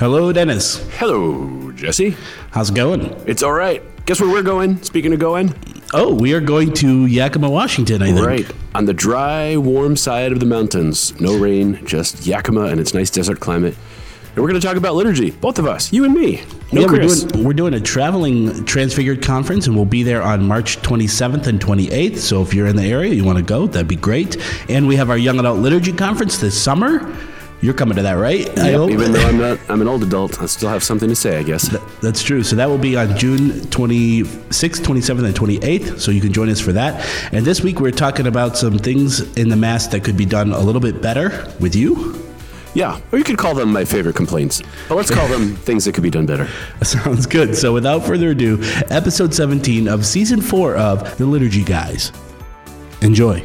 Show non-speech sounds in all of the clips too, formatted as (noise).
Hello, Denis. Hello, Jesse. How's it going? It's all right. Guess where we're going? Speaking of going, Oh, we are going to Yakima, Washington, I think. right on the dry, warm side of the mountains. No rain, just Yakima and its nice desert climate. And we're going to talk about liturgy, both of us, you and me. No yeah, we're doing, we're doing a traveling Transfigured conference, and we'll be there on March 27th and 28th. So if you're in the area, you want to go, that'd be great. And we have our Young Adult Liturgy Conference this summer. You're coming to that, right? I Yep, hope. even though I'm not, I'm an old adult. I still have something to say, I guess. That's true. So that will be on June 26th, 27th, and 28th. So you can join us for that. And this week we're talking about some things in the Mass that could be done a little bit better with you. Yeah, or you could call them my favorite complaints, but let's call them (laughs) things that could be done better. Sounds good. So without further ado, episode 17 of season 4 of The Liturgy Guys. Enjoy.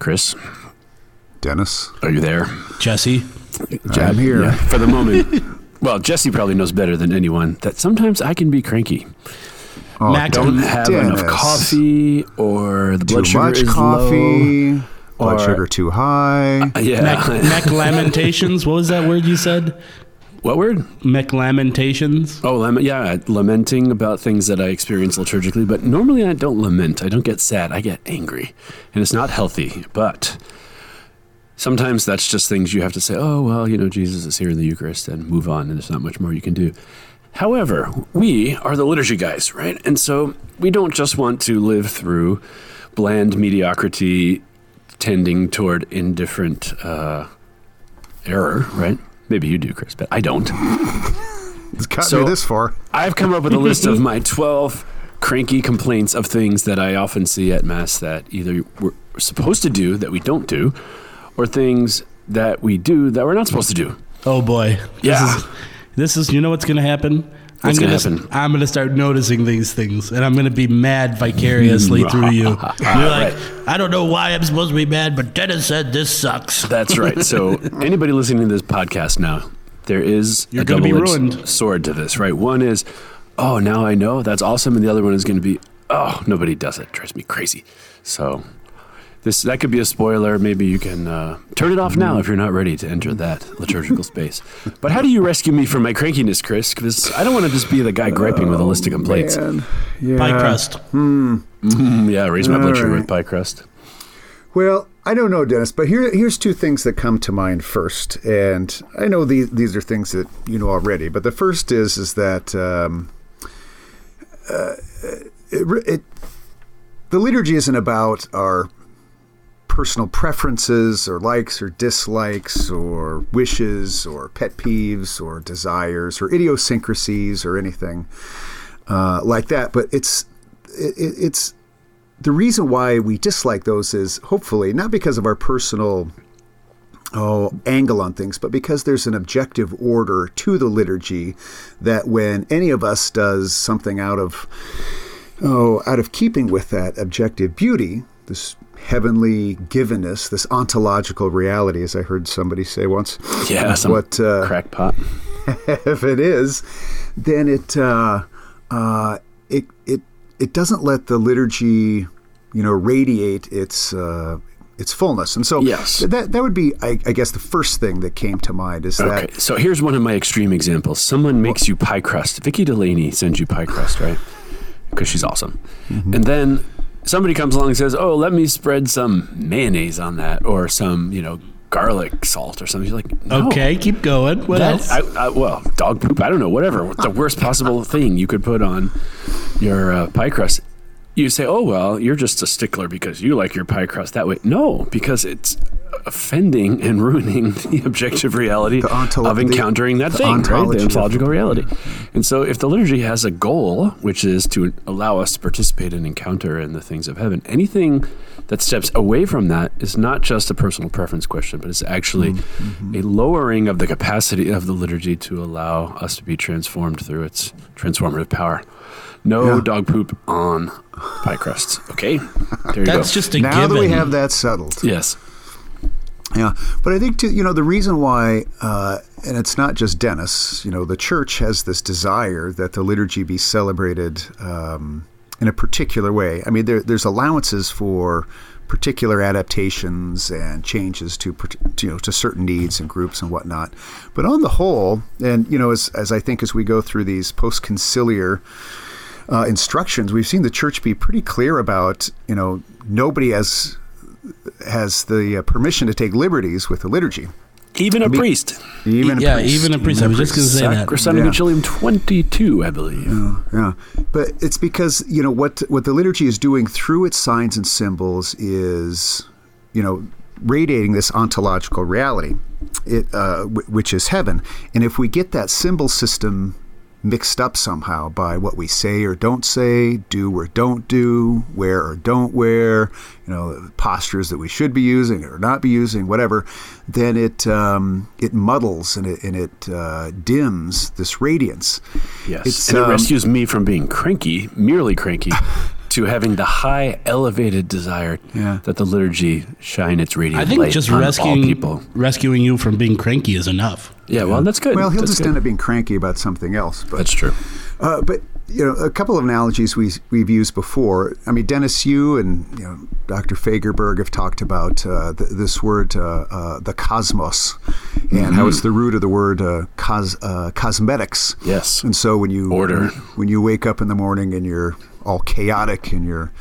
Chris, Denis, are you there? Jesse. I'm uh, here. Yeah, for the (laughs) moment. well, Jesse probably knows better than anyone that sometimes I can be cranky. Oh, Mac, Don't have enough coffee, or the blood Too sugar much is coffee. low. Blood or- sugar too high. Uh, yeah. Mac, Mac (laughs) Lamentations. What was that word you said? What word? Mac Lamentations. Oh, lament, yeah, lamenting about things that I experience liturgically. But normally I don't lament. I don't get sad. I get angry, and it's not healthy. But sometimes that's just things you have to say. Oh well, you know, Jesus is here in the Eucharist, and move on. And there's not much more you can do. However, we are the liturgy guys, right? And so we don't just want to live through bland mediocrity, tending toward indifferent uh, error, right? Maybe you do, Chris, but I don't. (laughs) It's got So- me this far. I've come up with a list of (laughs) my 12 cranky complaints of things that I often see at Mass that either we're supposed to do that we don't do, or things that we do that we're not supposed to do. Oh boy. Yeah. This is, this is you know what's going to happen? What's I'm gonna gonna, happen? I'm going to start noticing these things, and I'm going to be mad vicariously mm. through you. (laughs) You're like, I don't know why I'm supposed to be mad, but Denis said this sucks. That's right. So, (laughs) anybody listening to this podcast now, there is You're a gonna be ruined. sword to this, right? One is, oh, now I know. That's awesome. And the other one is going to be, oh, nobody does it. Drives me crazy. So, this that could be a spoiler. Maybe you can uh, turn it off now if you're not ready to enter that liturgical space. (laughs) But how do you rescue me from my crankiness, Chris? Because I don't want to just be the guy griping with a list of complaints. Man, yeah. Pie crust. Mm, yeah, raise my blood sugar right. with pie crust. Well, I don't know, Denis, but here, here's two things that come to mind first, and I know these these are things that you know already. But the first is is that um, uh, it, it, the liturgy isn't about our personal preferences or likes or dislikes or wishes or pet peeves or desires or idiosyncrasies or anything uh, like that. But it's it, it's the reason why we dislike those is hopefully not because of our personal oh angle on things, but because there's an objective order to the liturgy that when any of us does something out of oh out of keeping with that objective beauty, this heavenly givenness, this ontological reality, as I heard somebody say once. Yeah, some what uh, crackpot. (laughs) if it is, then it uh, uh, it it it doesn't let the liturgy, you know, radiate its uh, its fullness. And so Yes. that that would be, I, I guess, the first thing that came to mind is Okay, that so here's one of my extreme examples. Someone makes you pie crust. Vicky Delaney sends you pie crust, right? Because she's awesome. Mm-hmm. And then somebody comes along and says, "Oh, let me spread some mayonnaise on that, or some, you know, garlic salt or something." You're like, no. Okay, keep going. What That- else? I, I, well, dog poop. I don't know. Whatever. The worst possible thing you could put on your uh, pie crust. You say, "Oh well, you're just a stickler because you like your pie crust that way." No, because it's offending and ruining (laughs) the objective reality The ontolo- of encountering the- that the thing, right? The of- ontological reality. And so, if the liturgy has a goal, which is to allow us to participate and encounter in the things of heaven, anything that steps away from that is not just a personal preference question, but it's actually Mm-hmm. a lowering of the capacity of the liturgy to allow us to be transformed through its transformative power. No Yeah. dog poop on pie crusts. Okay, there you That's go. just a now given. that we have that settled. yes. Yeah, but I think too, you know the reason why, uh, and it's not just Denis. You know, the church has this desire that the liturgy be celebrated um, in a particular way. I mean, there, there's allowances for particular adaptations and changes to, you know to certain needs and groups and whatnot. But on the whole, and you know, as as I think as we go through these post conciliar uh, instructions, we've seen the church be pretty clear about you know nobody has has the uh, permission to take liberties with the liturgy. Even a priest. Even a yeah, priest. even a priest. I was just going to say that. Sacrosanctum Yeah. 22, I believe. Yeah, but it's because you know what what the liturgy is doing through its signs and symbols is, you know, radiating this ontological reality, it uh, w- which is heaven. And if we get that symbol system mixed up somehow by what we say or don't say, do or don't do, wear or don't wear, you know, postures that we should be using or not be using, whatever, then it um, it muddles and it and it uh, dims this radiance. Yes. It's, and it um, rescues me from being cranky, merely cranky, (laughs) to having the high, elevated desire Yeah. that the liturgy shine its radiant I think light just on all rescuing people. rescuing you from being cranky is enough. Yeah, well, that's good. Well, he'll That's just good. end up being cranky about something else. But That's true. Uh, but you know, a couple of analogies we we've used before. I mean, Denis, you and you know, Dr. Fagerberg have talked about uh, th- this word, uh, uh, the cosmos, and how it's the root of the word uh, cos- uh, cosmetics. Yes. And so when you Order. when you wake up in the morning and you're all chaotic and you're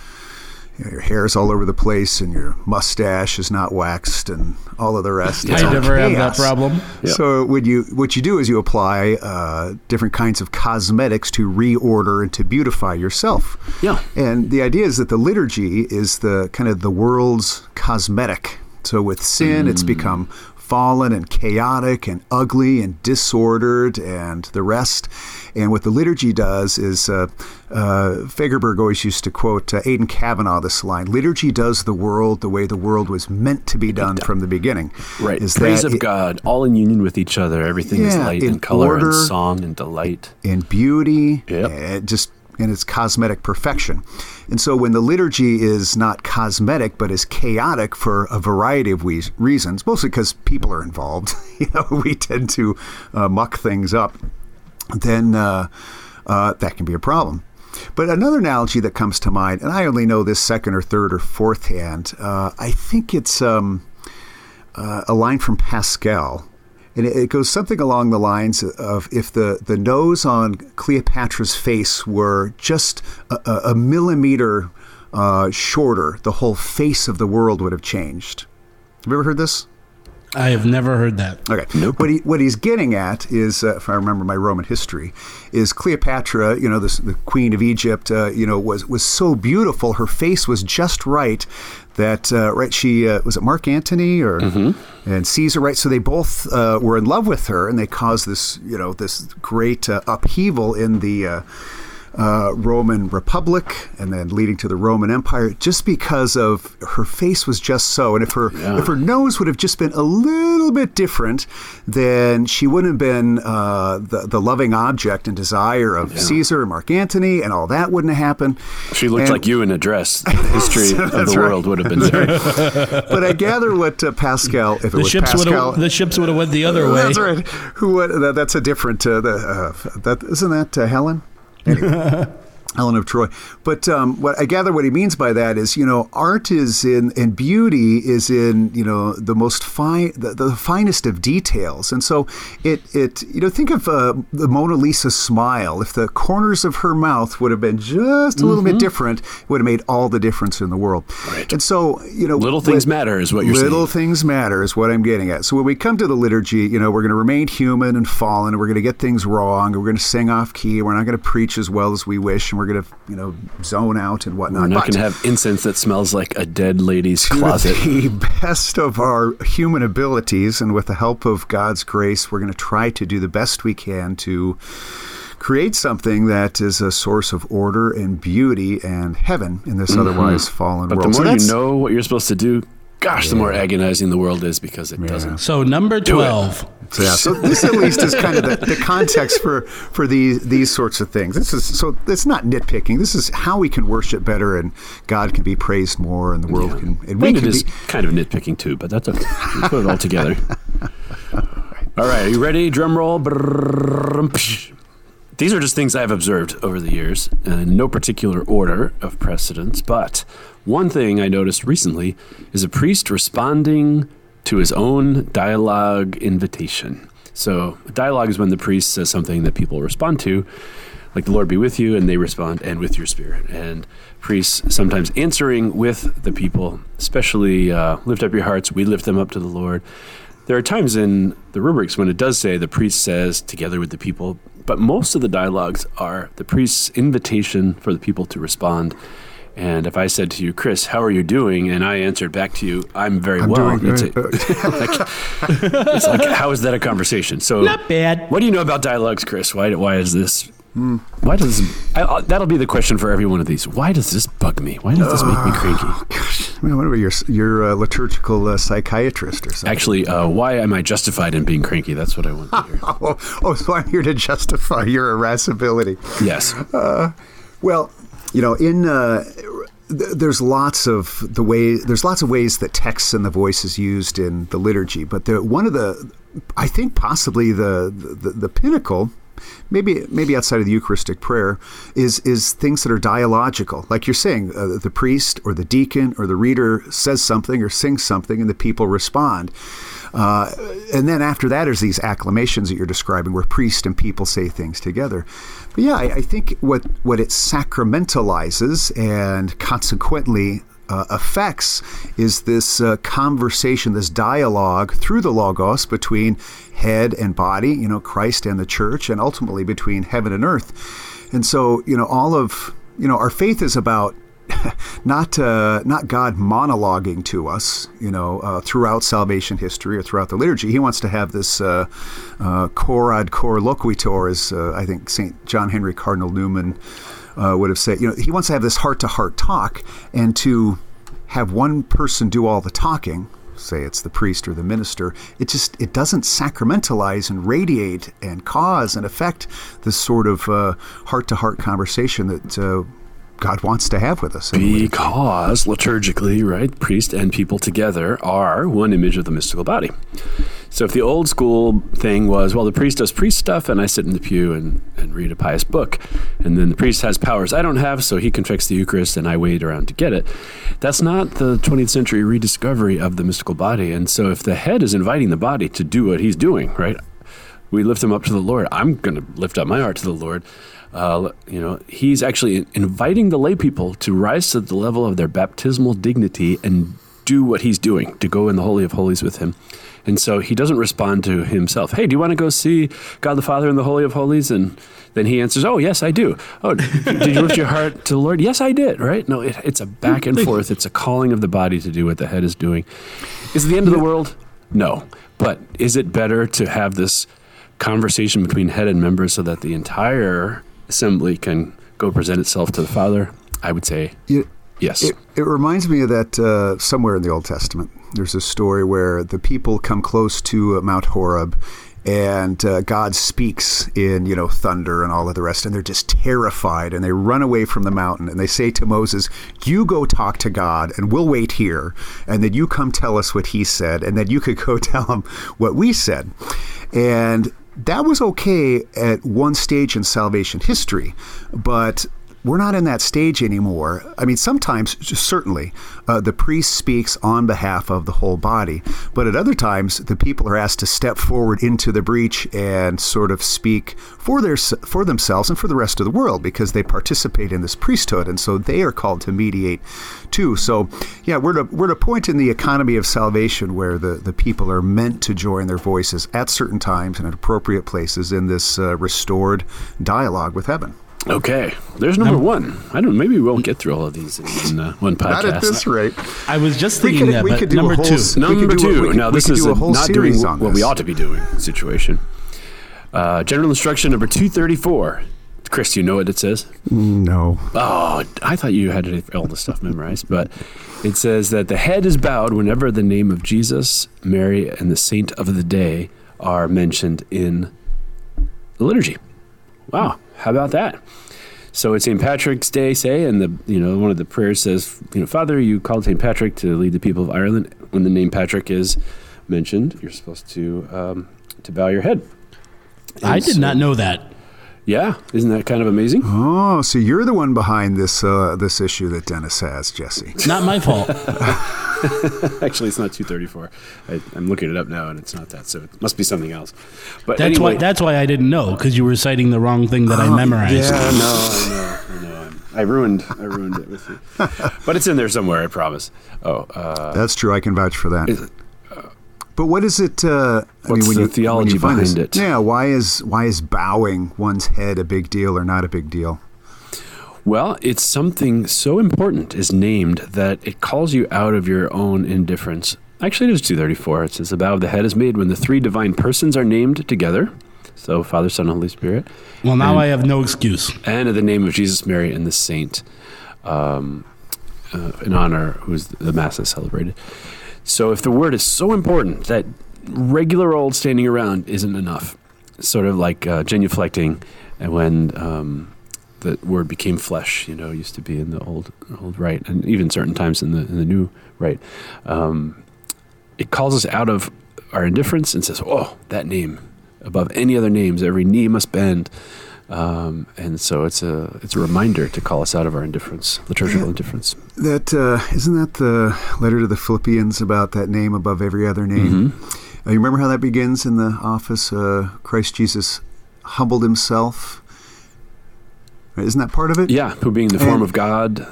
you know, your hair's all over the place and your mustache is not waxed and all of the rest. It's I all never have that chaos. problem. So what you what you do is you apply uh, different kinds of cosmetics to reorder and to beautify yourself. Yeah. And the idea is that the liturgy is the kind of the world's cosmetic. So with sin, it's become fallen and chaotic and ugly and disordered and the rest. And what the liturgy does is, uh, uh, Fagerberg always used to quote uh, Aidan Kavanagh this line: "Liturgy does the world the way the world was meant to be done from the beginning." Right. Is Praise of it- God, all in union with each other. Everything is light and color order. and song and delight. in beauty, Yep. and just in its cosmetic perfection. And so when the liturgy is not cosmetic but is chaotic for a variety of we- reasons, mostly because people are involved, (laughs) you know, we tend to uh, muck things up, then uh, uh, that can be a problem. But another analogy that comes to mind, and I only know this second or third or fourth hand, uh, I think it's um, uh, a line from Pascal. And it, goes something along the lines of if the, the nose on Cleopatra's face were just a, a, a millimeter uh, shorter, the whole face of the world would have changed. Have you ever heard this? I have never heard that. Okay. What he what he's getting at is, uh, if I remember my Roman history, is Cleopatra, you know, this, the queen of Egypt, uh, you know, was was so beautiful. Her face was just right. That uh, right, she uh, was it Mark Antony or and Caesar, right? So they both uh, were in love with her, and they caused this, you know, this great uh, upheaval in the. Uh, Roman Republic and then leading to the Roman Empire, just because of her face was just so. And if her if her nose would have just been a little bit different, then she wouldn't have been uh, the the loving object and desire of Caesar and Mark Antony, and all that wouldn't have happened. She looked And- like you in a dress. (laughs) The history of the right. world would have been there. But I gather what uh, Pascal, if it The was ships would Pascal, the ships would have went the other way. That's right. Who? What, that, that's a different. Uh, the, uh, that isn't that uh, Helen. Anyway. (laughs) Helen of Troy. But um, what I gather what he means by that is, you know, art is in and beauty is in, you know, the most fine, the, the finest of details. And so it, it, you know, think of uh, the Mona Lisa smile. If the corners of her mouth would have been just a little bit different, it would have made all the difference in the world. Right. And so, you know, Little things matter is what you're little saying. things matter is what I'm getting at. So when we come to the liturgy, you know, we're going to remain human and fallen, and we're going to get things wrong, and we're going to sing off key, and we're not going to preach as well as we wish, and we're going to, you know, zone out and whatnot. We're not But going to have incense that smells like a dead lady's to closet. the best of our human abilities and with the help of God's grace, we're going to try to do the best we can to create something that is a source of order and beauty and heaven in this otherwise fallen Mm-hmm. But world. the So more you know what you're supposed to do, gosh, the more agonizing the world is because it doesn't. So number twelve. So, yeah, so this at least is kind of the, the context for for these these sorts of things. This is so it's not nitpicking. This is how we can worship better, and God can be praised more, and the world can and we can it is be. kind of nitpicking too, but that's okay. We put it all together. (laughs) all right, are you ready? Drum roll. These are just things I've observed over the years, in no particular order of precedence. But one thing I noticed recently is a priest responding to his own dialogue invitation. So, dialogue is when the priest says something that people respond to, like the Lord be with you, and they respond, and with your spirit. And priests sometimes answering with the people, especially uh, lift up your hearts, we lift them up to the Lord. There are times in the rubrics when it does say the priest says together with the people, but most of the dialogues are the priest's invitation for the people to respond. And if I said to you, Chris, how are you doing? And I answered back to you, I'm very I'm well. doing it's, very a- like, it's like, how is that a conversation? So, Not bad. What do you know about dialogues, Chris? Why, why is this? Why does I, I, that'll be the question for every one of these? Why does this bug me? Why does this make me cranky? Gosh, I mean, whatever you're you're a liturgical uh, psychiatrist or something. Actually, uh, why am I justified in being cranky? That's what I want to hear. (laughs) Oh, oh, so I'm here to justify your irascibility. yes. Well, you know, in uh, th- there's lots of the way there's lots of ways that texts and the voice is used in the liturgy, but the one of the I think possibly the the, the pinnacle. Maybe, maybe outside of the Eucharistic prayer, is is things that are dialogical, like you're saying. Uh, the priest or the deacon or the reader says something or sings something, and the people respond. Uh, and then after that is these acclamations that you're describing, where priest and people say things together. But yeah, I, I think what what it sacramentalizes and consequently uh, affects is this uh, conversation, this dialogue through the logos between head and body, you know, Christ and the church, and ultimately between heaven and earth. And so, you know, all of you know, our faith is about (laughs) not uh, not God monologuing to us, you know, uh, throughout salvation history or throughout the liturgy. He wants to have this uh, uh, cor ad cor loquitur, as uh, I think Saint John Henry Cardinal Newman uh, would have said. You know, he wants to have this heart to heart talk, and to have one person do all the talking. Say it's the priest or the minister. It just it doesn't sacramentalize and radiate and cause and affect this sort of heart to heart conversation that uh, God wants to have with us. Because liturgically, right, priest and people together are one image of the mystical body. So if the old school thing was, well, the priest does priest stuff, and I sit in the pew and, and read a pious book, and then the priest has powers I don't have, so he can fix the Eucharist, and I wait around to get it. That's not the 20th century rediscovery of the mystical body. And so if the head is inviting the body to do what he's doing, right, we lift him up to the Lord. I'm going to lift up my heart to the Lord. Uh, you know, he's actually inviting the lay people to rise to the level of their baptismal dignity and do what he's doing, to go in the Holy of Holies with him. And so he doesn't respond to himself. Hey, do you want to go see God the Father in the Holy of Holies? And then he answers, Oh, yes, I do. Oh, (laughs) did you lift your heart to the Lord? Yes, I did, right? No, it, it's a back and forth. It's a calling of the body to do what the head is doing. Is it the end of the world? No. But is it better to have this conversation between head and members so that the entire assembly can go present itself to the Father? I would say You- yes. It, it reminds me of that uh, somewhere in the Old Testament. There's a story where the people come close to uh, Mount Horeb, and uh, God speaks in you know thunder and all of the rest, and they're just terrified, and they run away from the mountain, and they say to Moses, "You go talk to God, and we'll wait here, and then you come tell us what He said, and then you could go (laughs) tell Him what we said," and that was okay at one stage in salvation history, but we're not in that stage anymore. I mean, sometimes, certainly, uh, the priest speaks on behalf of the whole body, but at other times, the people are asked to step forward into the breach and sort of speak for their for themselves and for the rest of the world because they participate in this priesthood, and so they are called to mediate too. So, yeah, we're at a, we're at a point in the economy of salvation where the the people are meant to join their voices at certain times and at appropriate places in this uh, restored dialogue with heaven. Okay, there's number one. I don't. Maybe we won't get through all of these in, in uh, one podcast. Not at this rate. I was just We thinking could- that, we could do a number whole two. s- Number could do a- could- now this is a a whole not doing series what, on what we ought to be doing situation. Uh, general instruction number two thirty four. Chris, do you know what it says? No. Oh, I thought you had all the stuff memorized, but it says that the head is bowed whenever the name of Jesus, Mary, and the saint of the day are mentioned in the liturgy. Wow, how about that? So it's St. Patrick's Day, say, and the you know one of the prayers says, you know, Father, you called St. Patrick to lead the people of Ireland. When the name Patrick is mentioned, you're supposed to um, to bow your head. I did so- not know that. Yeah, isn't that kind of amazing? Oh, so you're the one behind this uh, this issue that Denis has, Jesse. Not my fault. (laughs) (laughs) Actually, it's not 234. I, I'm looking it up now, and it's not that. So it must be something else. But That's anyway, why. That's why I didn't know because you were citing the wrong thing that I memorized. yeah, no, I know, I know. I'm- I ruined, I ruined it with you. (laughs) But it's in there somewhere. I promise. Oh, uh, That's true. I can vouch for that. But what is it? Uh, I What's when the you, theology when you find behind this- it? Yeah. Why is why is bowing one's head a big deal or not a big deal? Well, it's something so important is named that it calls you out of your own indifference. Actually, it is 234. It says, "The bow of the head is made when the three divine persons are named together." So, Father, Son, and Holy Spirit. Well, now And- I have no excuse. and in the name of Jesus, Mary, and the saint, um, uh, in honor who's the mass is celebrated. So, if the word is so important that regular old standing around isn't enough, sort of like uh, genuflecting, and when um, the word became flesh, you know, used to be in the old old rite, and even certain times in the in the new rite, um, it calls us out of our indifference and says, "Oh, that name." Above any other names, every knee must bend, um, and so it's a it's a reminder to call us out of our indifference, liturgical indifference. That uh, isn't that the letter to the Philippians about that name above every other name. Uh, you remember how that begins in the office? Uh, Christ Jesus humbled himself. Isn't that part of it? Yeah, who being the form And- of God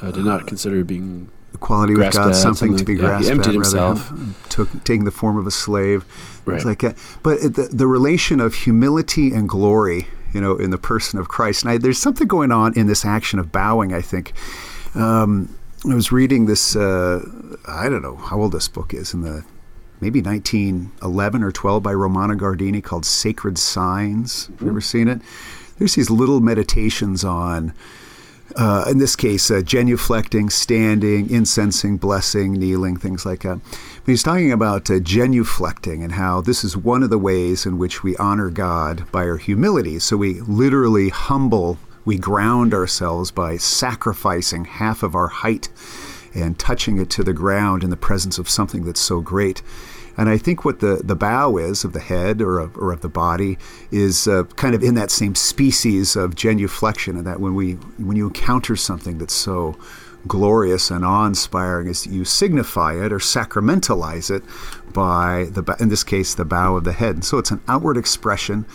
uh, did not consider being equality with God, at, something to be something- yeah, he grasped emptied at, himself. than took taking the form of a slave, Right. things like that. But it- the, the relation of humility and glory, you know, in the person of Christ. And I, there's something going on in this action of bowing. I think. Um, I was reading this. Uh, I don't know how old this book is in the maybe 1911 or 12 by Romano Guardini called Sacred Signs. Have you ever seen it? There's these little meditations on uh, in this case, uh, genuflecting, standing, incensing, blessing, kneeling, things like that. But he's talking about uh, genuflecting and how this is one of the ways in which we honor God by our humility. So we literally humble, we ground ourselves by sacrificing half of our height and touching it to the ground in the presence of something that's so great. And I think what the, the bow is of the head or of, or of the body is uh, kind of in that same species of genuflection, and that when we when you encounter something that's so glorious and awe-inspiring, is that you signify it or sacramentalize it by the in this case the bow of the head. And so it's an outward expression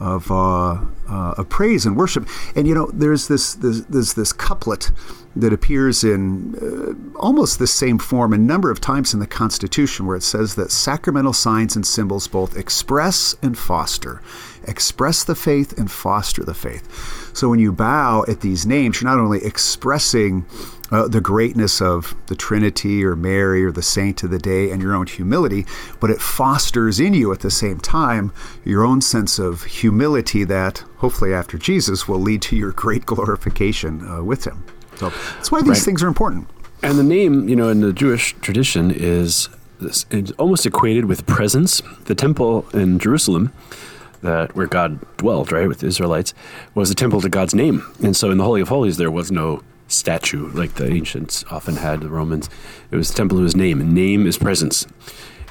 of uh, uh, of praise and worship. And you know, there's this there's this couplet that appears in uh, almost the same form a number of times in the Constitution, where it says that sacramental signs and symbols both express and foster, express the faith and foster the faith. So when you bow at these names, you're not only expressing uh, the greatness of the Trinity or Mary or the saint of the day and your own humility, but it fosters in you at the same time your own sense of humility that hopefully after Jesus will lead to your great (laughs) glorification uh, with him. So that's why these Right. things are important. And the name, you know, in the Jewish tradition is this, it's almost equated with presence. The temple in Jerusalem, that where God dwelled, right, with the Israelites, was a temple to God's name. And so in the Holy of Holies, there was no statue like the ancients often had, the Romans. It was the temple of his name, and name is presence.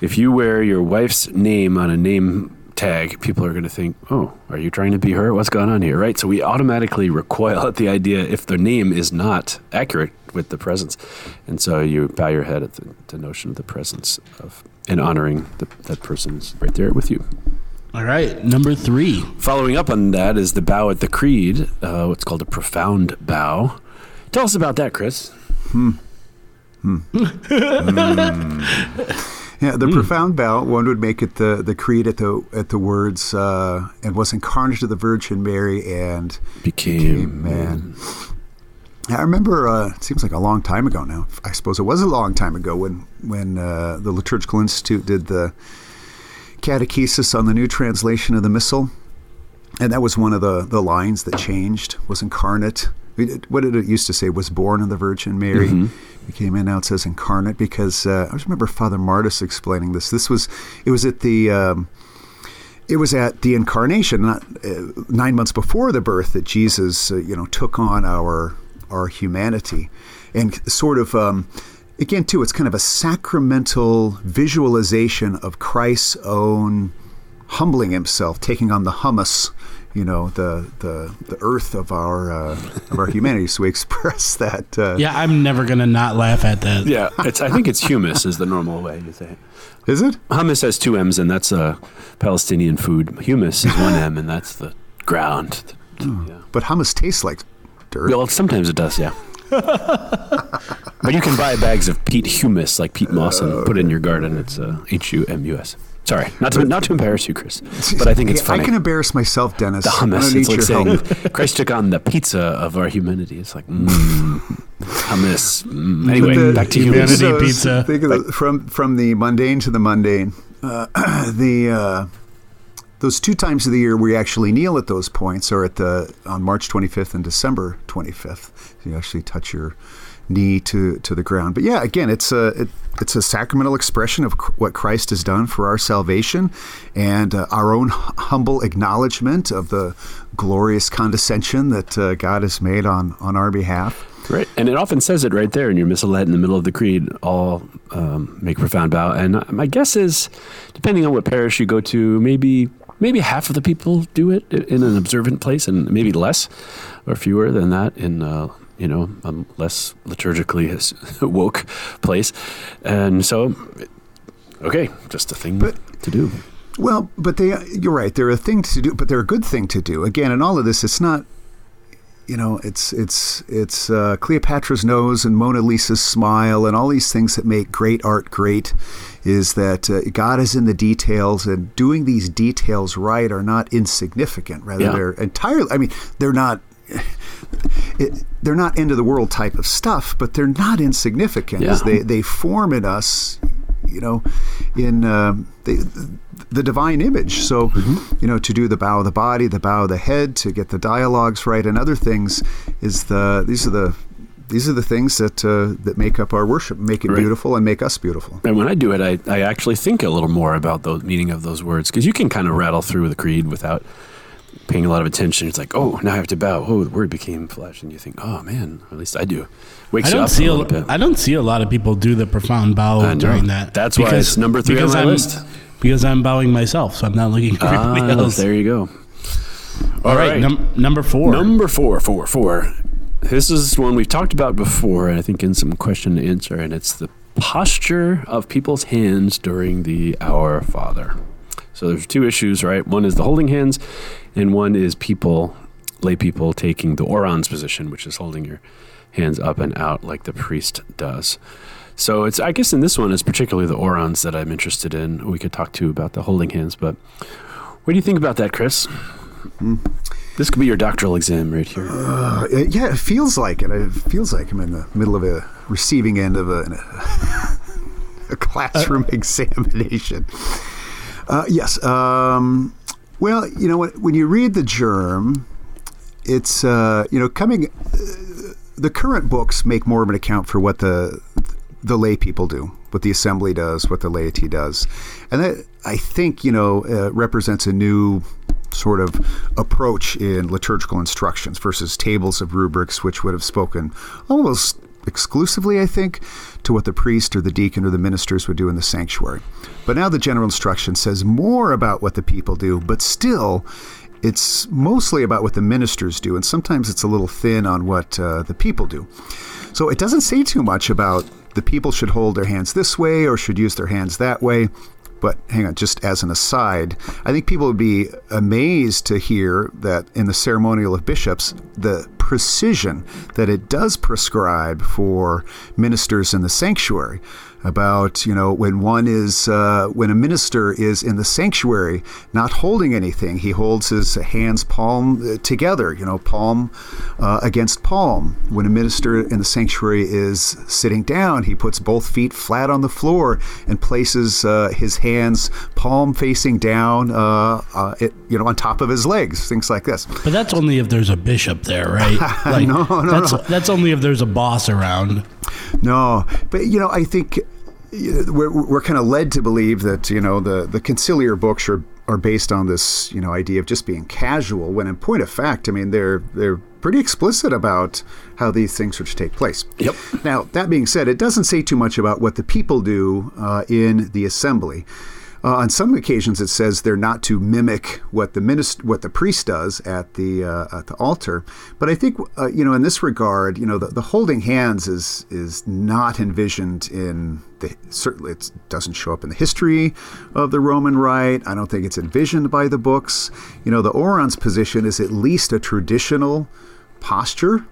If you wear your wife's name on a name tag, people are going to think, oh, are you trying to be her? What's going on here, right? So we automatically recoil at the idea if the name is not accurate with the presence. And so you bow your head at the, the notion of the presence of and honoring the, that person's right there with you. All right, number three. Following up on that is the bow at the creed, uh, what's called a profound bow. Tell us about that, Chris. Hmm. Hmm. (laughs) Yeah, the profound vow. One would make it the the creed at the at the words uh, and was incarnate of the Virgin Mary and Became man. I remember. Uh, it seems like a long time ago now. I suppose it was a long time ago when when uh, the Liturgical Institute did the catechesis on the new translation of the Missal, and that was one of the the lines that changed. Was incarnate. What did it used to say? Was born of the Virgin Mary. Became in. Now it says incarnate because uh, I just remember Father Martis explaining this. This was it was at the. Um, it was at the incarnation, not uh, nine months before the birth, that Jesus, uh, you know, took on our our humanity, and sort of um, again too, it's kind of a sacramental visualization of Christ's own humbling himself, taking on the hummus, you know, the the, the earth of our uh, of our humanity. So we (laughs) express that. Uh, Yeah, I'm never gonna not laugh at that. Yeah, it's. I think it's humus is the normal way to say it. Is it? Hummus has two M's, and that's a Palestinian food. Humus is one M, and that's the ground. Yeah. But hummus tastes like dirt. Well, sometimes it does, yeah. but you can buy bags of peat humus, like peat moss, and put it in your garden. It's uh, H U M U S. Sorry, not to not to embarrass you, Chris, but I think it's Yeah, funny. I can embarrass myself, Denis. the hummus. don't It's like your saying help. (laughs) Christ took on the pizza of our humanity. It's like mm, hummus. Mm. Anyway, the back to humanity hummus. Humanity pizza. Think of the, from from the mundane to the mundane. Uh, (clears throat) the uh, those two times of the year we actually kneel at those points are at the on March 25th and December 25th. So you actually touch your knee to to the ground. But yeah, again, it's a it, it's a sacramental expression of what Christ has done for our salvation, and uh, our own humble acknowledgement of the glorious condescension that uh, God has made on on our behalf. Right, and it often says it right there in your missalette in the middle of the creed. All um, make profound bow, and my guess is, depending on what parish you go to, maybe maybe half of the people do it in an observant place, and maybe less or fewer than that in uh, you know a less liturgically (laughs) woke place. And so, okay, just a thing But- to do. Well, but they, you're right. They're a thing to do, but they're a good thing to do. Again, in all of this, it's not, you know, it's it's it's uh, Cleopatra's nose and Mona Lisa's smile and all these things that make great art great. Is that uh, God is in the details, and doing these details right are not insignificant. Rather, Yeah. they're entirely. I mean, they're not. It, they're not end of the world type of stuff, but they're not insignificant. Yeah. They they form in us, you know, in um, the, the divine image. So, you know, to do the bow of the body, the bow of the head, to get the dialogues right, and other things is the these are the these are the things that uh, that make up our worship, make it Right. beautiful, and make us beautiful. And when I do it, I, I actually think a little more about the meaning of those words because you can kind of rattle through the creed without paying a lot of attention. It's like, oh, now I have to bow. Oh, the word became flesh, and you think, oh man, at least I do. Wakes I you don't up see a a, bit. I don't see a lot of people do the profound bow during that. That's why it's number three on because my I'm, list. Because I'm bowing myself, so I'm not looking at everybody Ah, else. there you go. All right, num- number four. Number four, four, four. This is one we've talked about before, I think in some question and answer, and it's the posture of people's hands during the Our Father. So there's two issues, right? One is the holding hands, and one is people, lay people, taking the orans position, which is holding your hands up and out like the priest does. So it's, I guess, in this one, it's particularly the orans that I'm interested in. We could talk to about the holding hands, but what do you think about that, Chris? This could be your doctoral exam right here. Uh, yeah, it feels like it. It feels like I'm in the middle of a receiving end of a, (laughs) a classroom (laughs) examination. Uh, yes. Um, well, you know, when, you read the GIRM, it's uh, you know coming. Uh, the current books make more of an account for what the the lay people do, what the assembly does, what the laity does, and that I think you know uh, represents a new sort of approach in liturgical instructions versus tables of rubrics, which would have spoken almost exclusively, I think, to what the priest or the deacon or the ministers would do in the sanctuary. But now the general instruction says more about what the people do, but still it's mostly about what the ministers do, and sometimes it's a little thin on what uh, the people do. So it doesn't say too much about the people should hold their hands this way or should use their hands that way. But hang on, just as an aside, I think people would be amazed to hear that in the ceremonial of bishops, the precision that it does prescribe for ministers in the sanctuary. About you know when one is uh, when a minister is in the sanctuary not holding anything he holds his hands palm uh, together you know palm uh, against palm when a minister in the sanctuary is sitting down he puts both feet flat on the floor and places uh, his hands palm facing down uh, uh, it, you know on top of his legs things like this But that's only if there's a bishop there, right? (laughs) Like, No, no, that's, no. That's only if there's a boss around. No, but you know, I think we're, we're kind of led to believe that you know the the conciliar books are are based on this you know idea of just being casual. When in point of fact, I mean they're they're pretty explicit about how these things are to take place. Yep. Now that being said, it doesn't say too much about what the people do uh, in the assembly. Uh, on some occasions, it says they're not to mimic what the minister, what the priest does at the uh, at the altar. But I think uh, you know, in this regard, you know, the, the holding hands is is not envisioned in the certainly it doesn't show up in the history of the Roman Rite. I don't think it's envisioned by the books. You know, the orans position is at least a traditional posture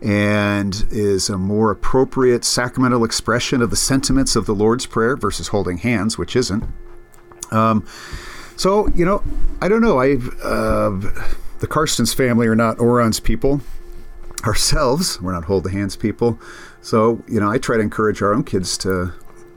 and is a more appropriate sacramental expression of the sentiments of the Lord's Prayer versus holding hands, which isn't. Um, so you know, I don't know. I uh, the Carstens family are not orans people. Ourselves, we're not hold the hands people. So you know, I try to encourage our own kids to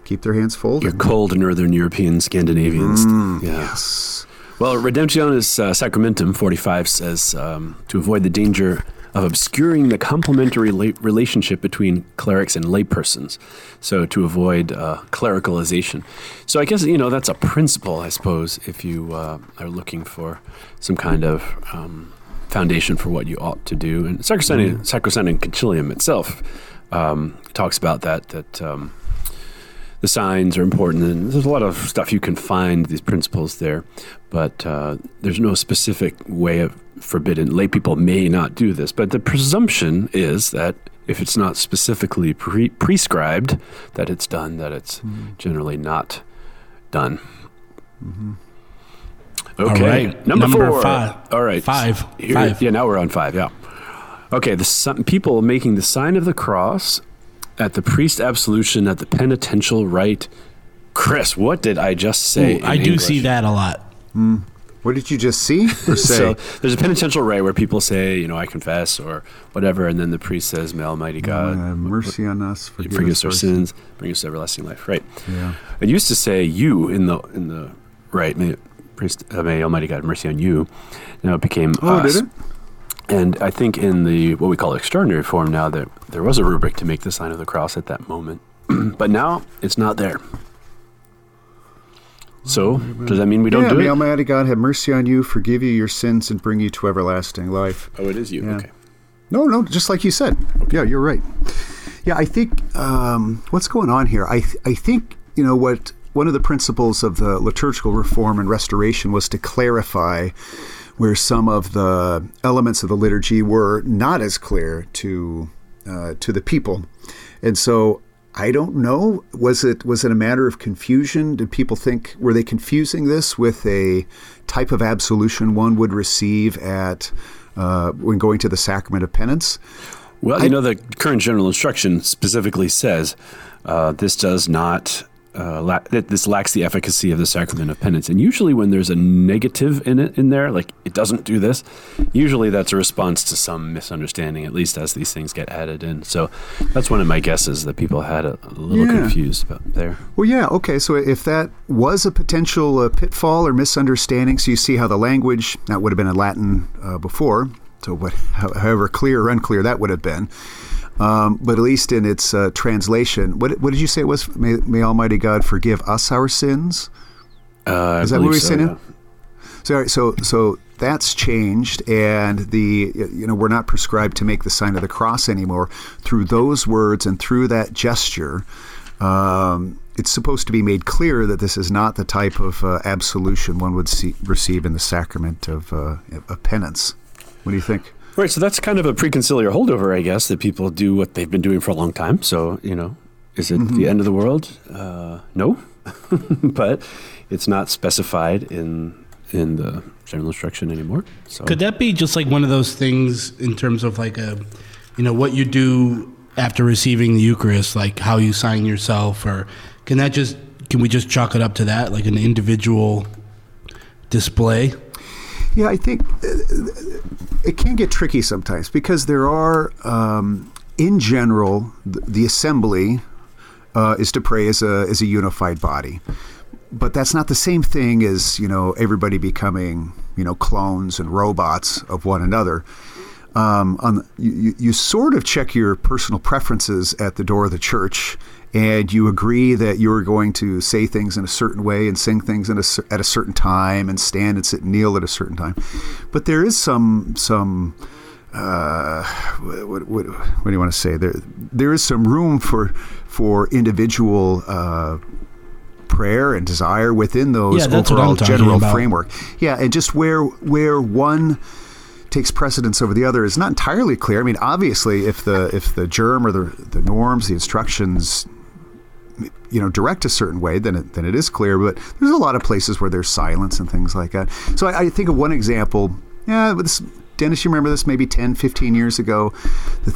keep their hands folded. Your cold Northern European Scandinavians. Mm, yeah. Yes. Well, Redemptionis uh, Sacramentum 45 says um, to avoid the danger of obscuring the complementary la- relationship between clerics and laypersons. So, to avoid uh, clericalization. So, I guess, you know, that's a principle, I suppose, if you uh, are looking for some kind of um, foundation for what you ought to do. And Sacrosanctum, Sacrosanctum Concilium itself um, talks about that, that. Um, the signs are important, and there's a lot of stuff you can find these principles there, but uh, there's no specific way of forbidden. Lay people may not do this, but the presumption is that if it's not specifically pre- prescribed that it's done, that it's mm-hmm. generally not done. Mm-hmm. Okay, right. number, Number four. five. All right, Five. Here- Five. Yeah, now we're on five. Yeah. Okay, the si- people making the sign of the cross at the priest absolution at the penitential rite. Chris, what did I just say? Ooh, in I do see that a lot. Hmm. What did you just see or (laughs) say? So there's a penitential rite where people say, you know, I confess or whatever, and then the priest says, "May Almighty God Uh, mercy on us, forgive, forgive us our sins, bring us everlasting life." Right. Yeah. It used to say "you" in the in the right. May, priest, uh, may Almighty God have mercy on you. Now it became Oh, us. did it? And I think in the what we call extraordinary form now that there was a rubric to make the sign of the cross at that moment, (clears throat) but now it's not there. So does that mean we don't yeah, do it? Almighty God have mercy on you, forgive you your sins, and bring you to everlasting life. oh, it is you. Yeah. Okay. No, no, just like you said. Yeah, you're right. Yeah, I think um, what's going on here. I th- I think you know what one of the principles of the liturgical reform and restoration was to clarify where some of the elements of the liturgy were not as clear to uh, to the people, and so. I don't know. Was it was it a matter of confusion? Did people think were they confusing this with a type of absolution one would receive at uh, when going to the sacrament of penance? Well, you know, the current general instruction specifically says uh, this does not. Uh, la- that this lacks the efficacy of the sacrament of penance, and usually when there's a negative in it in there, like it doesn't do this, usually that's a response to some misunderstanding. At least as these things get added in, so that's one of my guesses that people had a, a little Yeah. confused about there. Well, yeah, okay. So if that was a potential uh, pitfall or misunderstanding, so you see how the language that would have been in Latin uh, before, so what, however clear or unclear that would have been. Um, but at least in its uh, translation, what, what did you say it was? May, may Almighty God forgive us our sins. Uh, Is that what believe we so, saying? yeah. So, so so that's changed, and the you know we're not prescribed to make the sign of the cross anymore. Through those words and through that gesture, um, it's supposed to be made clear that this is not the type of uh, absolution one would see, receive in the sacrament of, uh, of penance. What do you think? Right, so that's kind of a preconciliar holdover, I guess, that people do what they've been doing for a long time. So, you know, is it Mm-hmm. the end of the world? Uh, no, (laughs) but it's not specified in in the general instruction anymore. So, Could that be just like one of those things in terms of like a, you know, what you do after receiving the Eucharist, like how you sign yourself, or can that just can we just chalk it up to that, like an individual display? Yeah, I think uh, it can get tricky sometimes because there are, um, in general, the, the assembly uh, is to pray as a as a unified body, but that's not the same thing as you know everybody becoming you know clones and robots of one another. Um, on you, you sort of check your personal preferences at the door of the church and you agree that you're going to say things in a certain way and sing things in a, at a certain time and stand and sit and kneel at a certain time. But there is some some uh, what, what, what, do you want to say? There there is some room for for individual. Uh, prayer and desire within those yeah, overall general about. framework. Yeah, and just where where one takes precedence over the other is not entirely clear. I mean, obviously, if the if the GIRM or the the norms, the instructions you know direct a certain way, then it, then it is clear. But there's a lot of places where there's silence and things like that. So I, I think of one example. Yeah, this, Denis, you remember this maybe 10, 15 years ago? The,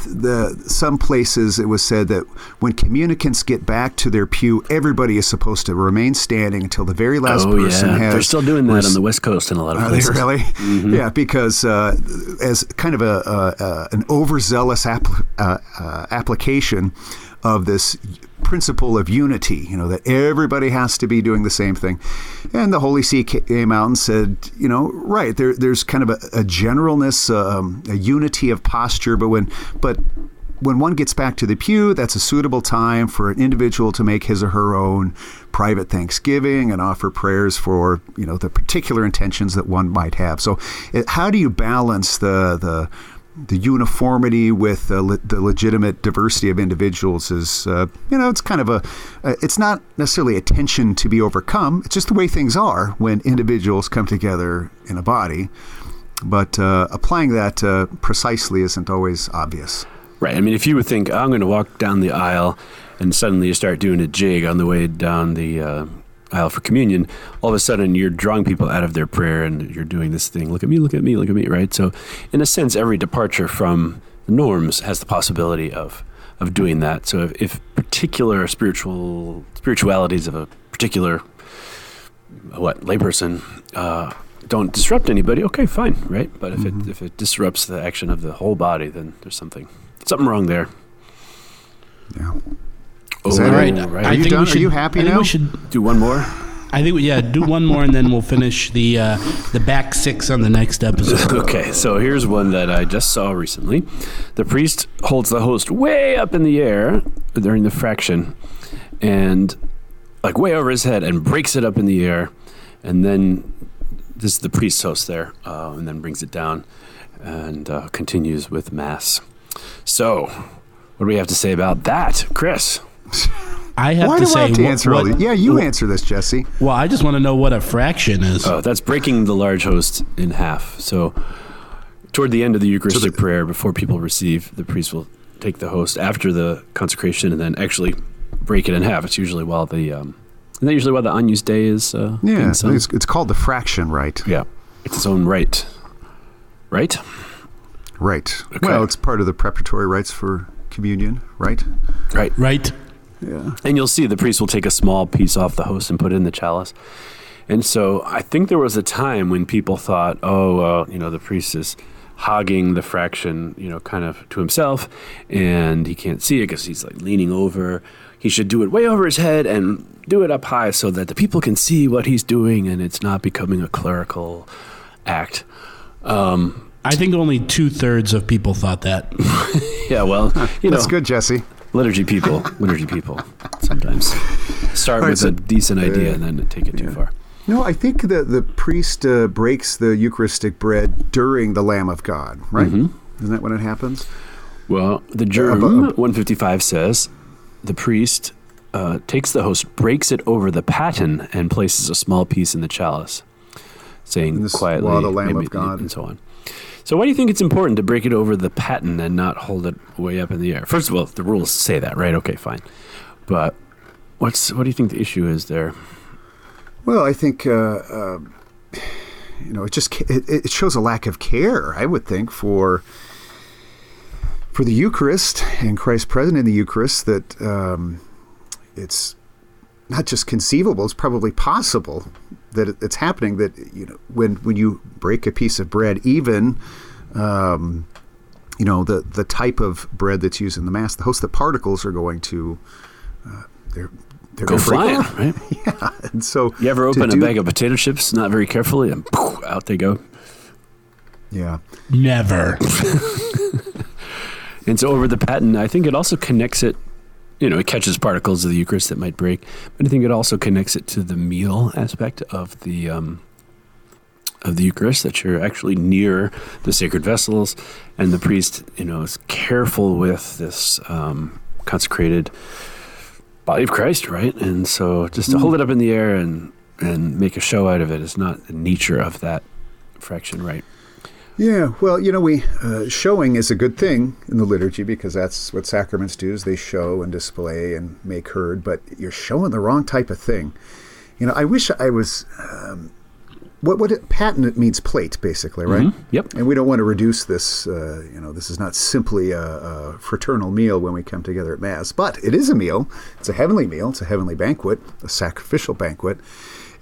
the, some places it was said that when communicants get back to their pew, everybody is supposed to remain standing until the very last oh, person yeah. has. They're still doing that on the West Coast in a lot of places. Are they really? Mm-hmm. Yeah, because uh, as kind of a, a an overzealous apl- uh, uh, application of this principle of unity, you know, that everybody has to be doing the same thing. And the Holy See came out and said, you know, right, there, there's kind of a, a generalness, um, a unity of posture, but when, but when one gets back to the pew, that's a suitable time for an individual to make his or her own private thanksgiving and offer prayers for you know the particular intentions that one might have. So, how do you balance the the the uniformity with uh, le- the legitimate diversity of individuals is, uh, you know, it's kind of a, uh, it's not necessarily a tension to be overcome. It's just the way things are when individuals come together in a body. But uh, applying that uh, precisely isn't always obvious. Right. I mean, if you would think, I'm going to walk down the aisle and suddenly you start doing a jig on the way down the uh, aisle for communion, all of a sudden you're drawing people out of their prayer and you're doing this thing. Look at me, look at me, look at me, right? So, in a sense, every departure from the norms has the possibility of of doing that. So, if, if particular spiritual spiritualities of a particular what layperson uh, don't disrupt anybody, okay, fine, right? But if mm-hmm. it if it disrupts the action of the whole body, then there's something something wrong there. Yeah. Is that right? right. Are you done? Should, Are you happy I now? we should do one more. I think we, yeah, do one more and then we'll finish the uh, the back six on the next episode. (laughs) okay, so here's one that I just saw recently. The priest holds the host way up in the air during the fraction, and like way over his head, and breaks it up in the air, and then this is the priest's host there, uh, and then brings it down, and uh, continues with mass. So, what do we have to say about that, Chris? I have Why to do say, I have to what, answer all what, these? Yeah, you answer this, Jesse. Well, I just want to know what a fraction is. Oh, that's breaking the large host in half. So, toward the end of the Eucharistic so the, prayer, before people receive, the priest will take the host after the consecration and then actually break it in half. It's usually while the um, isn't that usually while the Agnus Dei is uh, yeah, it's, it's called the fraction, right? Yeah, it's its own right. right? Right. Okay. Well, it's part of the preparatory rites for communion, right? Right. Right. Yeah. And you'll see the priest will take a small piece off the host and put it in the chalice. And so I think there was a time when people thought, oh, uh, you know, the priest is hogging the fraction, you know, kind of to himself, and he can't see it because he's like leaning over. He should do it way over his head and do it up high so that the people can see what he's doing and it's not becoming a clerical act. Um, I think only two thirds of people thought that. (laughs) yeah, well, you know, that's good, Jesse liturgy people, (laughs) liturgy people, sometimes start right, with so, a decent idea uh, and then take it too yeah. far. No, I think that the priest uh, breaks the Eucharistic bread during the Lamb of God, right? Mm-hmm. Isn't that when it happens? Well, the GIRM uh, uh, 155 says the priest uh, takes the host, breaks it over the paten, and places a small piece in the chalice, saying quietly, law, the Lamb of God, and so on. So why do you think it's important to break it over the paten and not hold it way up in the air? First of all, the rules say that, right? Okay, fine. But what's what do you think the issue is there? Well, I think uh, uh, you know it just it, it, shows a lack of care. I would think for for the Eucharist and Christ present in the Eucharist that um, it's not just conceivable; it's probably possible that it's happening. That you know, when when you break a piece of bread, even um, you know the the type of bread that's used in the mass, the host, the particles are going to uh, they're they're Go gonna break flying, off. right? (laughs) Yeah, and so You ever open a do- bag of potato chips not very carefully and poof, out they go? Yeah, Never. (laughs) And so over the paten, I think it also connects it, you know, it catches particles of the Eucharist that might break, but I think it also connects it to the meal aspect of the um, of the Eucharist that you're actually near the sacred vessels, and the priest, you know, is careful with this um, consecrated body of Christ, right? And so just to hold it up in the air and and make a show out of it is not the nature of that fraction, right? Yeah, well, you know, we uh, showing is a good thing in the liturgy because that's what sacraments do: is they show and display and make heard. But you're showing the wrong type of thing. You know, I wish I was. Um, what what it, paten means plate, basically, right? Yep. And we don't want to reduce this. Uh, you know, this is not simply a, a fraternal meal when we come together at mass, but it is a meal. It's a heavenly meal. It's a heavenly banquet, a sacrificial banquet.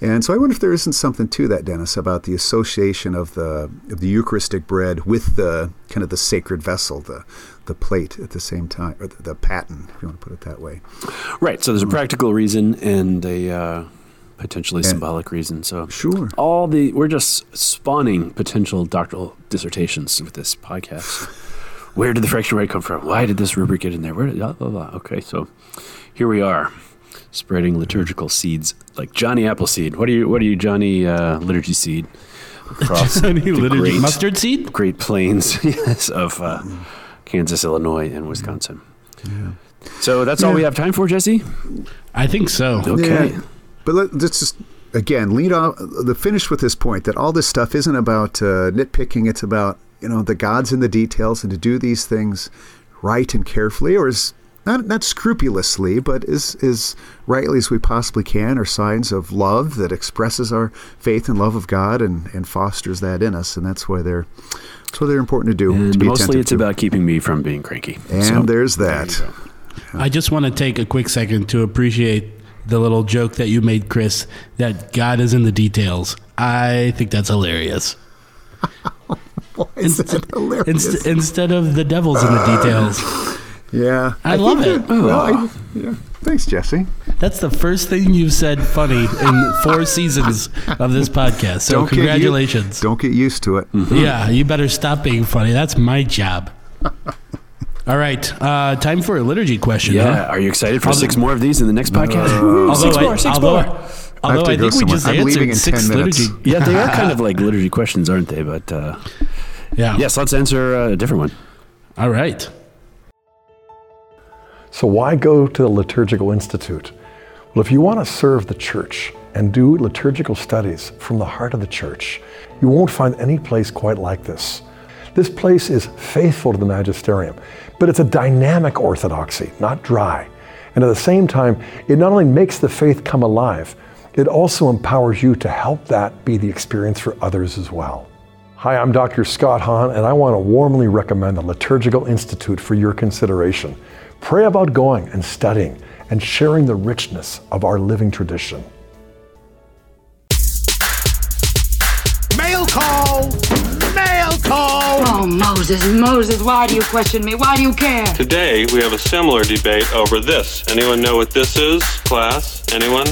And so I wonder if there isn't something to that, Denis, about the association of the of the Eucharistic bread with the kind of the sacred vessel, the the plate at the same time, or the, the paten, if you want to put it that way. Right. So there's a practical reason and a uh, potentially symbolic reason. So Sure. all the we're just spawning potential doctoral dissertations with this podcast. Where did the fraction rite come from? Why did this rubric get in there? Where did blah, blah, blah. Okay, so here we are, spreading liturgical seeds like Johnny Appleseed. What are you? What are you, Johnny uh, Liturgy Seed? Across (laughs) Any the liturgy- great- mustard seed? Great Plains, (laughs) yes, of uh, Kansas, Illinois, and Wisconsin. So that's all we have time for, Jesse. I think so. Okay. Yeah. But let, let's just again lead off the finish with this point that all this stuff isn't about uh, nitpicking. It's about you know the gods in the details and to do these things right and carefully, or as not not scrupulously, but as as rightly as we possibly can, are signs of love that expresses our faith and love of God and and fosters that in us, and that's why they're that's why they're important to do. to And be mostly it's to. about keeping me from being cranky. And So, there's that. you go. I just want to take a quick second to appreciate the little joke that you made, Chris, that God is in the details. I think that's hilarious. (laughs) Why is that hilarious? Inst- instead of the devil's in the uh, details. Yeah, I love it. that- well, I- yeah. Thanks, Jesse. That's the first thing you've said funny in four seasons of this podcast. So Don't get u- congratulations. don't get used to it. Yeah, you better stop being funny. That's my job. (laughs) All right, uh, time for a liturgy question. Yeah. huh? Are you excited for Although- six more of these in the next podcast? Although, six I, more, six although, more. although to I, go think we somewhere. just I'm leaving in answered 10 six minutes. liturgy. Yeah, they are kind of (laughs) like liturgy questions, aren't they? But uh, Yeah. yes, let's answer uh, a different one. All right. So, why go to the Liturgical Institute? Well, if you want to serve the church and do liturgical studies from the heart of the church, you won't find any place quite like this. This place is faithful to the magisterium, but it's a dynamic orthodoxy, not dry. And at the same time, it not only makes the faith come alive, it also empowers you to help that be the experience for others as well. Hi, I'm Dr. Scott Hahn, and I want to warmly recommend the Liturgical Institute for your consideration. Pray about going and studying and sharing the richness of our living tradition. Mail call! Mail call! Oh, Moses, Moses, why do you question me? Why do you care? Today, we have a similar debate over this. Anyone know what this is, class? Anyone?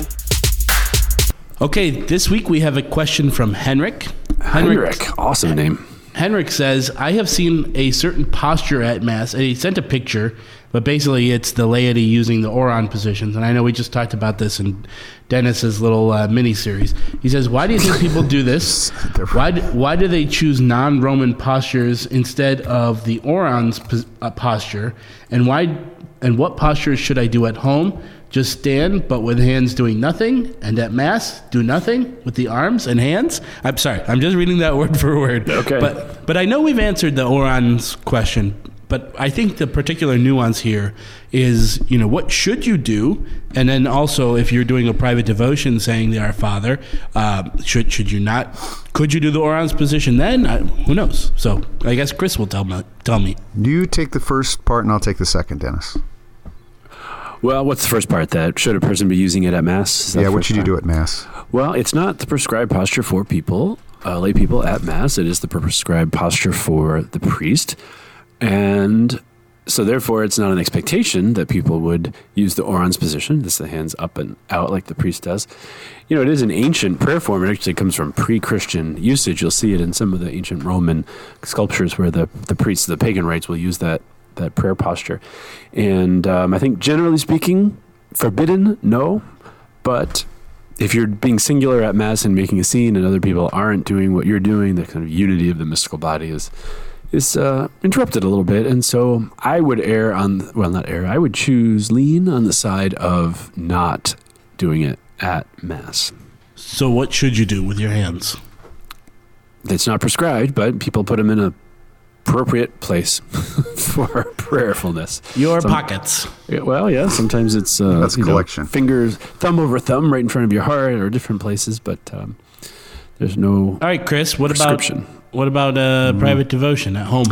Okay, this week we have a question from Henrik. Henrik, awesome name. Henrik says, I have seen a certain posture at Mass, and he sent a picture, but basically it's the laity using the Orans positions. And I know we just talked about this in Denis's little uh, mini series. He says, Why do you think (laughs) people do this? Why, d- why do they choose non Roman postures instead of the Orans pos- uh, posture? And why and what postures should I do at home? Just stand, but with hands doing nothing, and at Mass, do nothing with the arms and hands? I'm sorry, I'm just reading that (laughs) word for word. Okay. But but I know we've answered the Orans question but I think the particular nuance here is, you know, what should you do, and then also if you're doing a private devotion saying the Our Father, uh, should should you not? Could you do the Orans position then? I, who knows? So I guess Chris will tell me. Tell me. You take the first part, and I'll take the second, Denis. Well, what's the first part? That should a person be using it at mass? Yeah, what should you do at mass? Well, it's not the prescribed posture for people, uh, lay people at mass. It is the prescribed posture for the priest, and so therefore, it's not an expectation that people would use the orans position. This is the hands up and out like the priest does. You know, it is an ancient prayer form. It actually comes from pre-Christian usage. You'll see it in some of the ancient Roman sculptures where the the priests, the pagan rites, will use that that prayer posture. And um, I think generally speaking, forbidden, no. But if you're being singular at mass and making a scene, and other people aren't doing what you're doing, the kind of unity of the mystical body is is uh, interrupted a little bit. And so I would err on, well, not err, I would choose lean on the side of not doing it at Mass. So, what should you do with your hands? It's not prescribed, but people put them in a appropriate place (laughs) for prayerfulness. Your Some, pockets. Well, yeah. Sometimes it's uh, that's collection. Know, fingers, thumb over thumb, right in front of your heart, or different places. But um, there's no. All right, Chris. What about what about uh, mm. private devotion at home?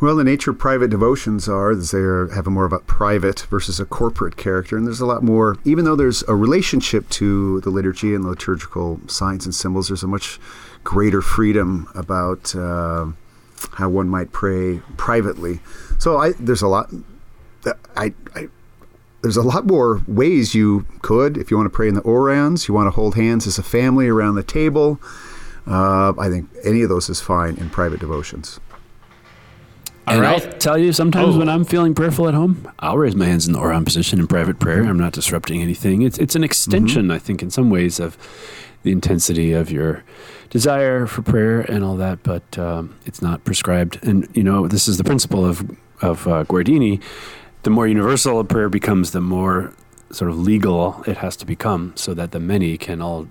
Well, the nature of private devotions are they have a more of a private versus a corporate character, and there's a lot more. Even though there's a relationship to the liturgy and liturgical signs and symbols, there's a much greater freedom about uh, how one might pray privately. So I, there's a lot. I, I there's a lot more ways you could if you want to pray in the orans. You want to hold hands as a family around the table. Uh, I think any of those is fine in private devotions. And right. I'll tell you, sometimes oh. when I'm feeling prayerful at home, I'll raise my hands in the Oran position in private prayer. I'm not disrupting anything. It's it's an extension, mm-hmm. I think, in some ways of the intensity of your desire for prayer and all that, but um, it's not prescribed. And you know, this is the principle of of uh, Guardini. The more universal a prayer becomes, the more sort of legal it has to become, so that the many can all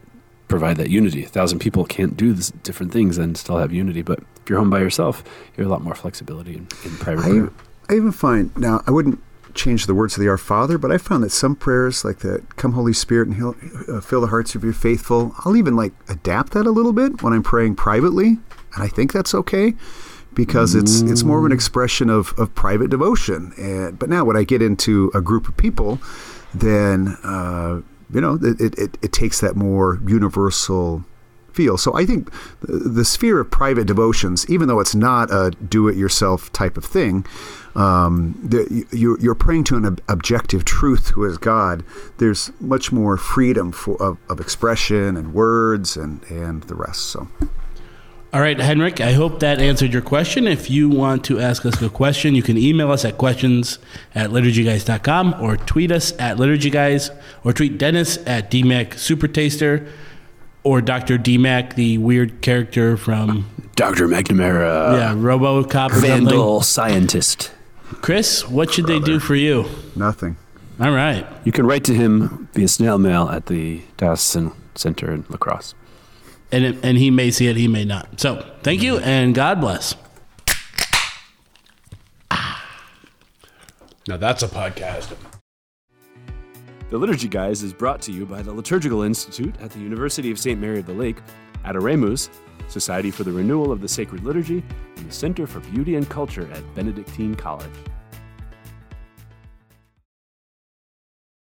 provide that unity. A thousand people can't do this, different things and still have unity. But if you're home by yourself, you have a lot more flexibility in, in private I, prayer. I even find now I wouldn't change the words of the Our Father, but I found that some prayers like the "Come Holy Spirit and heal, uh, fill the hearts of your faithful," I'll even like adapt that a little bit when I'm praying privately, and I think that's okay because it's it's more of an expression of, of private devotion. And, but now when I get into a group of people, then uh, you know, it, it, it takes that more universal feel. So I think the sphere of private devotions, even though it's not a do-it-yourself type of thing, um, the, you're, you're, praying to an objective truth who is God. There's much more freedom for, of, of expression and words and, and the rest. So. All right, Henrik, I hope that answered your question. If you want to ask us a question, you can email us at questions at liturgyguys.com or tweet us at liturgyguys or tweet Denis at DMAC Supertaster or Dr. DMAC, the weird character from Dr. McNamara. Yeah, Robocop. Vandal scientist. Chris, what should Brother. they do for you? Nothing. All right. You can write to him via snail mail at the Diocesan Center in La Crosse and it, and he may see it, he may not. So thank you, and God bless. Ah. Now that's a podcast. The Liturgy Guys is brought to you by the Liturgical Institute at the University of St. Mary of the Lake, Adoremus, Society for the Renewal of the Sacred Liturgy, and the Center for Beauty and Culture at Benedictine College.